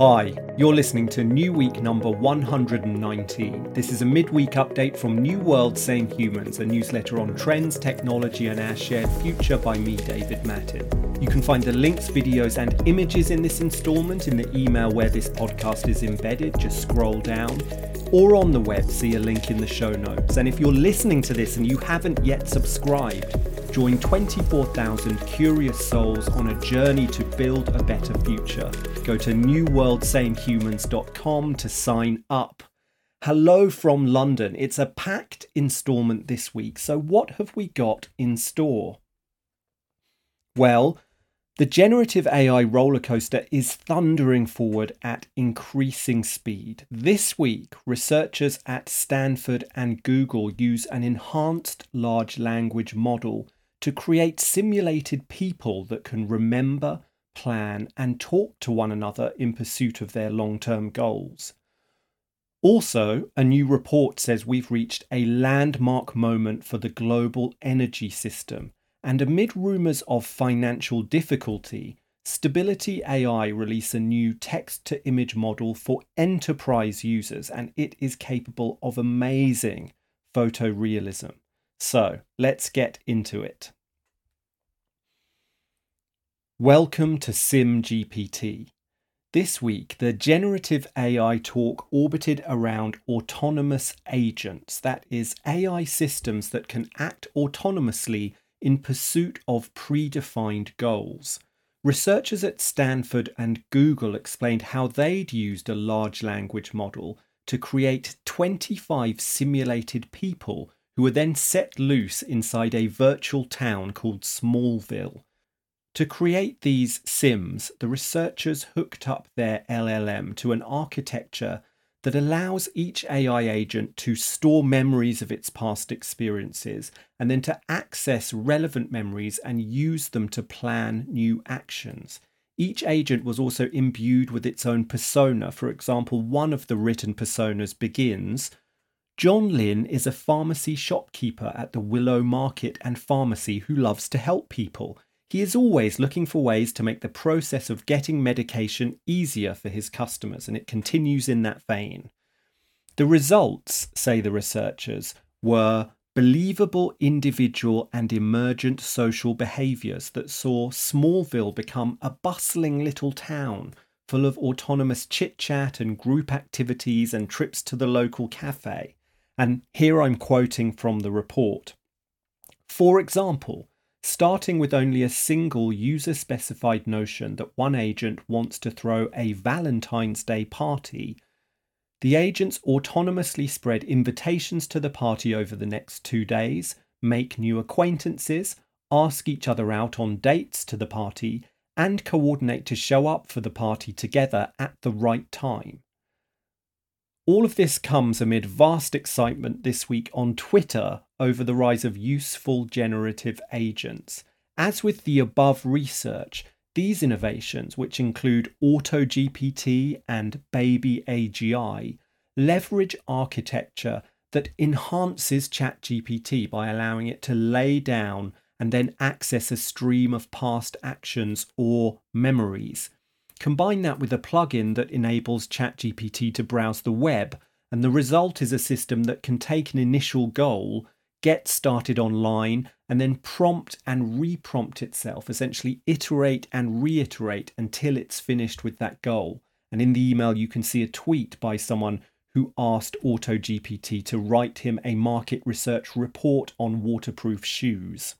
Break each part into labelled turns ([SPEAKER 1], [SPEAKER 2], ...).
[SPEAKER 1] Hi, you're listening to New Week number 119. This is a midweek update from New World Same Humans, a newsletter on trends, technology, and our shared future by me, David Mattin. You can find the links, videos, and images in this installment in the email where this podcast is embedded. Just scroll down. Or on the web, see a link in the show notes. And if you're listening to this and you haven't yet subscribed, Join 24,000 curious souls on a journey to build a better future. Go to newworldsamehumans.com to sign up. Hello from London. It's a packed instalment this week, so what have we got in store? Well, the generative AI roller coaster is thundering forward at increasing speed. This week, researchers at Stanford and Google use an enhanced large language model to create simulated people that can remember, plan, and talk to one another in pursuit of their long term goals. Also, a new report says we've reached a landmark moment for the global energy system, and amid rumours of financial difficulty, Stability AI release a new text to image model for enterprise users, and it is capable of amazing photorealism. So let's get into it. Welcome to SimGPT. This week, the generative AI talk orbited around autonomous agents, that is, AI systems that can act autonomously in pursuit of predefined goals. Researchers at Stanford and Google explained how they'd used a large language model to create 25 simulated people who were then set loose inside a virtual town called Smallville. To create these sims, the researchers hooked up their LLM to an architecture that allows each AI agent to store memories of its past experiences and then to access relevant memories and use them to plan new actions. Each agent was also imbued with its own persona. For example, one of the written personas begins John Lin is a pharmacy shopkeeper at the Willow Market and Pharmacy who loves to help people. He is always looking for ways to make the process of getting medication easier for his customers, and it continues in that vein. The results, say the researchers, were believable individual and emergent social behaviours that saw Smallville become a bustling little town full of autonomous chit chat and group activities and trips to the local cafe. And here I'm quoting from the report. For example, starting with only a single user specified notion that one agent wants to throw a Valentine's Day party, the agents autonomously spread invitations to the party over the next two days, make new acquaintances, ask each other out on dates to the party, and coordinate to show up for the party together at the right time. All of this comes amid vast excitement this week on Twitter over the rise of useful generative agents. As with the above research, these innovations, which include AutoGPT and Baby AGI, leverage architecture that enhances ChatGPT by allowing it to lay down and then access a stream of past actions or memories. Combine that with a plugin that enables ChatGPT to browse the web, and the result is a system that can take an initial goal, get started online, and then prompt and reprompt itself, essentially iterate and reiterate until it's finished with that goal. And in the email, you can see a tweet by someone who asked AutoGPT to write him a market research report on waterproof shoes.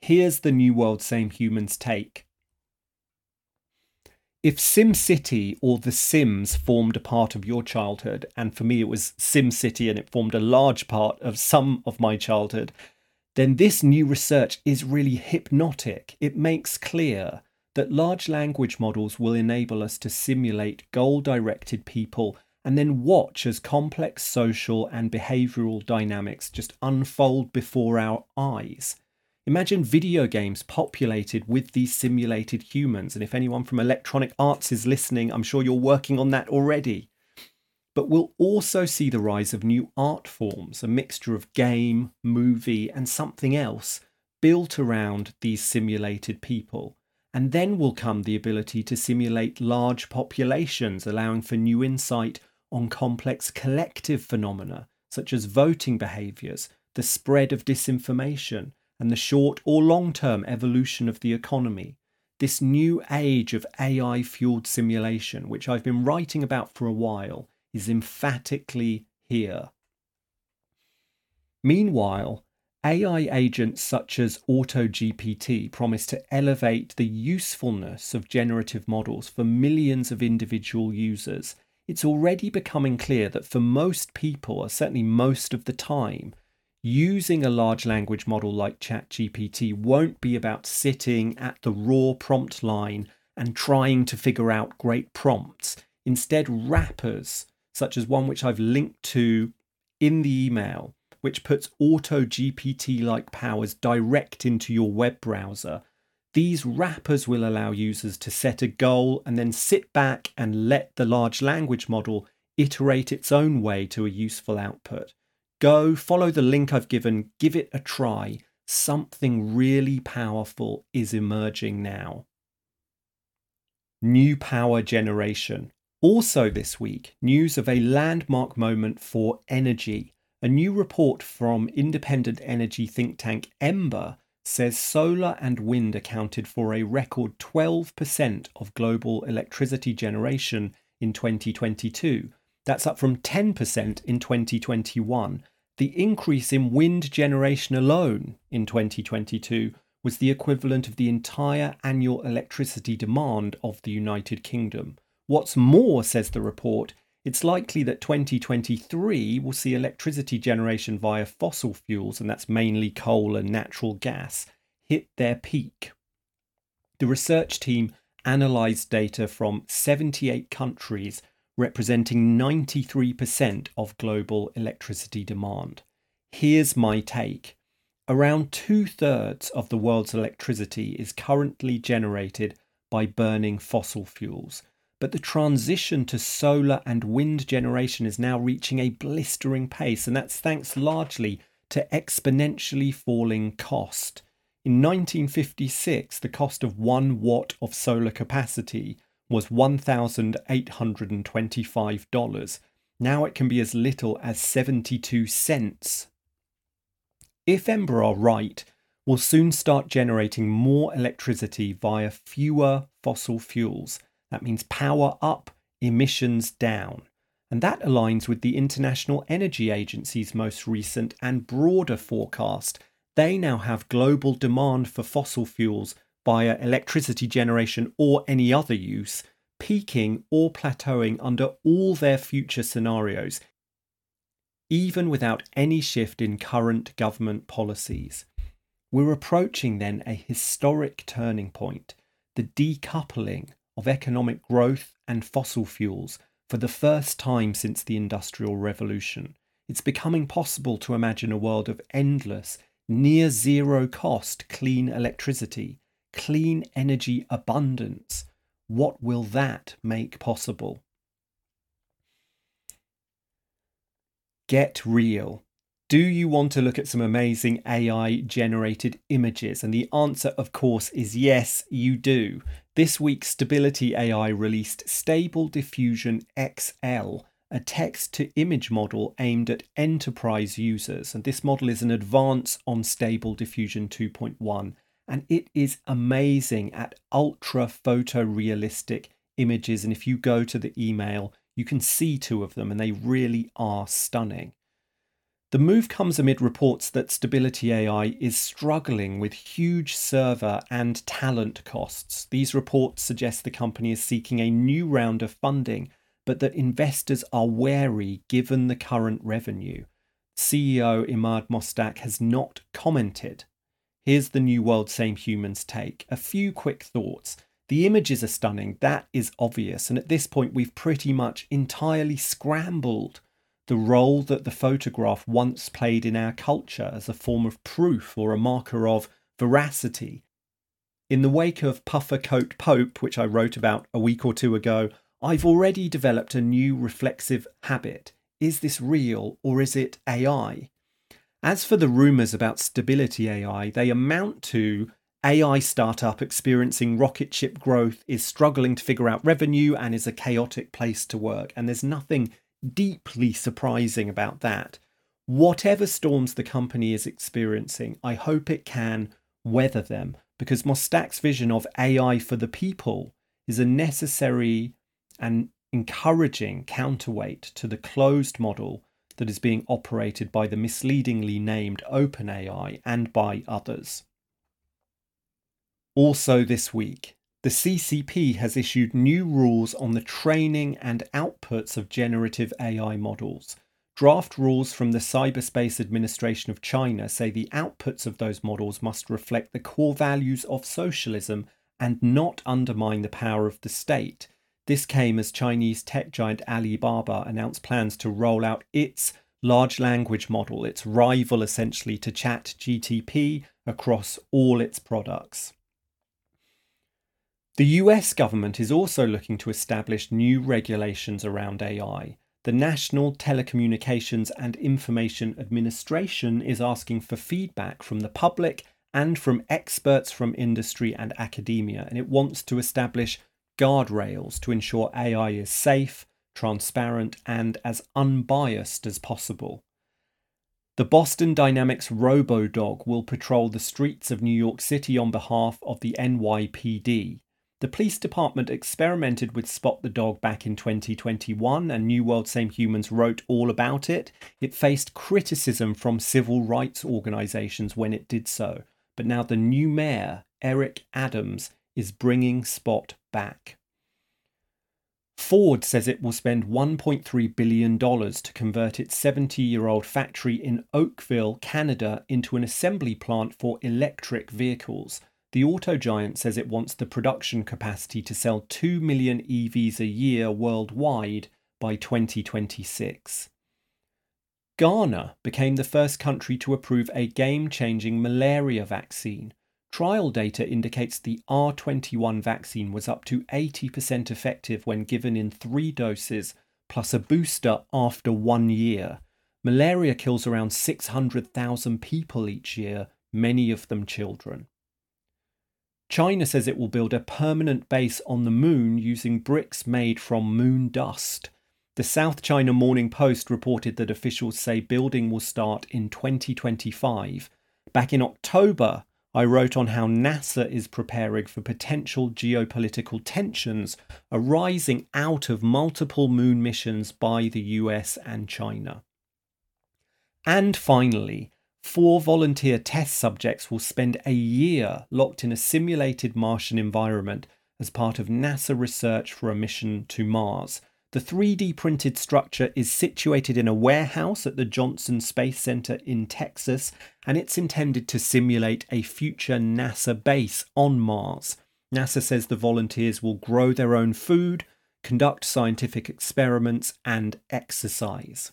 [SPEAKER 1] Here's the New World Same Humans take if SimCity or The Sims formed a part of your childhood, and for me it was SimCity and it formed a large part of some of my childhood, then this new research is really hypnotic. It makes clear that large language models will enable us to simulate goal directed people and then watch as complex social and behavioral dynamics just unfold before our eyes. Imagine video games populated with these simulated humans. And if anyone from Electronic Arts is listening, I'm sure you're working on that already. But we'll also see the rise of new art forms, a mixture of game, movie, and something else built around these simulated people. And then will come the ability to simulate large populations, allowing for new insight on complex collective phenomena such as voting behaviours, the spread of disinformation, and the short or long term evolution of the economy. This new age of AI fueled simulation, which I've been writing about for a while, is emphatically here. Meanwhile, AI agents such as AutoGPT promise to elevate the usefulness of generative models for millions of individual users. It's already becoming clear that for most people, or certainly most of the time, using a large language model like ChatGPT won't be about sitting at the raw prompt line and trying to figure out great prompts. Instead, wrappers, such as one which I've linked to in the email, which puts auto GPT like powers direct into your web browser. These wrappers will allow users to set a goal and then sit back and let the large language model iterate its own way to a useful output. Go follow the link I've given, give it a try. Something really powerful is emerging now. New power generation. Also, this week, news of a landmark moment for energy a new report from independent energy think tank Ember says solar and wind accounted for a record 12% of global electricity generation in 2022. That's up from 10% in 2021. The increase in wind generation alone in 2022 was the equivalent of the entire annual electricity demand of the United Kingdom. What's more, says the report, it's likely that 2023 will see electricity generation via fossil fuels, and that's mainly coal and natural gas, hit their peak. The research team analysed data from 78 countries, representing 93% of global electricity demand. Here's my take. Around two thirds of the world's electricity is currently generated by burning fossil fuels but the transition to solar and wind generation is now reaching a blistering pace, and that's thanks largely to exponentially falling cost. In 1956, the cost of one watt of solar capacity was $1,825. Now it can be as little as 72 cents. If Ember are right, we'll soon start generating more electricity via fewer fossil fuels that means power up, emissions down. And that aligns with the International Energy Agency's most recent and broader forecast. They now have global demand for fossil fuels via electricity generation or any other use peaking or plateauing under all their future scenarios, even without any shift in current government policies. We're approaching then a historic turning point, the decoupling of economic growth and fossil fuels for the first time since the Industrial Revolution. It's becoming possible to imagine a world of endless, near zero cost clean electricity, clean energy abundance. What will that make possible? Get real. Do you want to look at some amazing AI generated images? And the answer, of course, is yes, you do. This week, Stability AI released Stable Diffusion XL, a text to image model aimed at enterprise users. And this model is an advance on Stable Diffusion 2.1. And it is amazing at ultra photorealistic images. And if you go to the email, you can see two of them, and they really are stunning. The move comes amid reports that Stability AI is struggling with huge server and talent costs. These reports suggest the company is seeking a new round of funding, but that investors are wary given the current revenue. CEO Emad Mostaque has not commented. Here's the New World Same Humans take. A few quick thoughts. The images are stunning, that is obvious, and at this point we've pretty much entirely scrambled the role that the photograph once played in our culture as a form of proof or a marker of veracity. In the wake of Puffer Coat Pope, which I wrote about a week or two ago, I've already developed a new reflexive habit. Is this real or is it AI? As for the rumours about stability AI, they amount to AI startup experiencing rocket ship growth is struggling to figure out revenue and is a chaotic place to work. And there's nothing deeply surprising about that. Whatever storms the company is experiencing, I hope it can weather them because Mostaque's vision of AI for the people is a necessary and encouraging counterweight to the closed model that is being operated by the misleadingly named OpenAI and by others. Also, this week, the CCP has issued new rules on the training and outputs of generative AI models. Draft rules from the Cyberspace Administration of China say the outputs of those models must reflect the core values of socialism and not undermine the power of the state. This came as Chinese tech giant Alibaba announced plans to roll out its large language model, its rival essentially to ChatGPT, across all its products. The US government is also looking to establish new regulations around AI. The National Telecommunications and Information Administration is asking for feedback from the public and from experts from industry and academia, and it wants to establish guardrails to ensure AI is safe, transparent, and as unbiased as possible. The Boston Dynamics RoboDog will patrol the streets of New York City on behalf of the NYPD. The police department experimented with Spot the Dog back in 2021, and New World Same Humans wrote all about it. It faced criticism from civil rights organisations when it did so, but now the new mayor, Eric Adams, is bringing Spot back. Ford says it will spend $1.3 billion to convert its 70 year old factory in Oakville, Canada, into an assembly plant for electric vehicles. The auto giant says it wants the production capacity to sell 2 million EVs a year worldwide by 2026. Ghana became the first country to approve a game changing malaria vaccine. Trial data indicates the R21 vaccine was up to 80% effective when given in three doses plus a booster after one year. Malaria kills around 600,000 people each year, many of them children. China says it will build a permanent base on the moon using bricks made from moon dust. The South China Morning Post reported that officials say building will start in 2025. Back in October, I wrote on how NASA is preparing for potential geopolitical tensions arising out of multiple moon missions by the US and China. And finally, Four volunteer test subjects will spend a year locked in a simulated Martian environment as part of NASA research for a mission to Mars. The 3D printed structure is situated in a warehouse at the Johnson Space Center in Texas, and it's intended to simulate a future NASA base on Mars. NASA says the volunteers will grow their own food, conduct scientific experiments, and exercise.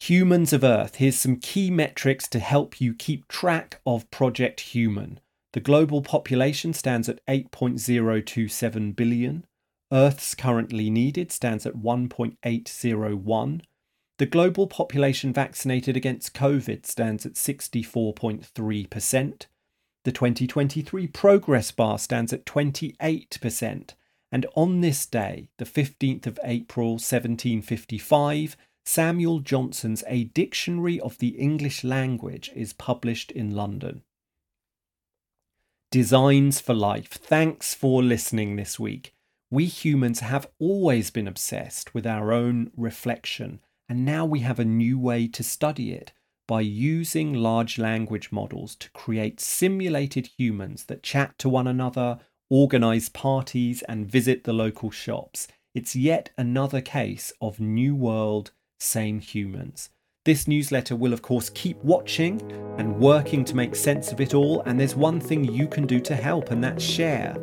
[SPEAKER 1] Humans of Earth, here's some key metrics to help you keep track of Project Human. The global population stands at 8.027 billion. Earth's currently needed stands at 1.801. The global population vaccinated against COVID stands at 64.3%. The 2023 progress bar stands at 28%. And on this day, the 15th of April 1755, Samuel Johnson's A Dictionary of the English Language is published in London. Designs for Life. Thanks for listening this week. We humans have always been obsessed with our own reflection, and now we have a new way to study it by using large language models to create simulated humans that chat to one another, organize parties, and visit the local shops. It's yet another case of New World same humans. This newsletter will, of course, keep watching and working to make sense of it all, and there's one thing you can do to help, and that's share.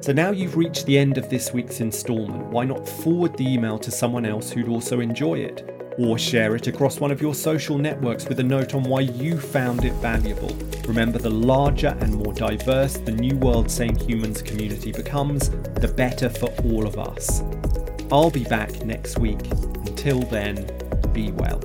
[SPEAKER 1] So now you've reached the end of this week's instalment, why not forward the email to someone else who'd also enjoy it? Or share it across one of your social networks with a note on why you found it valuable. Remember, the larger and more diverse the New World Same Humans community becomes, the better for all of us. I'll be back next week. Until then, be well.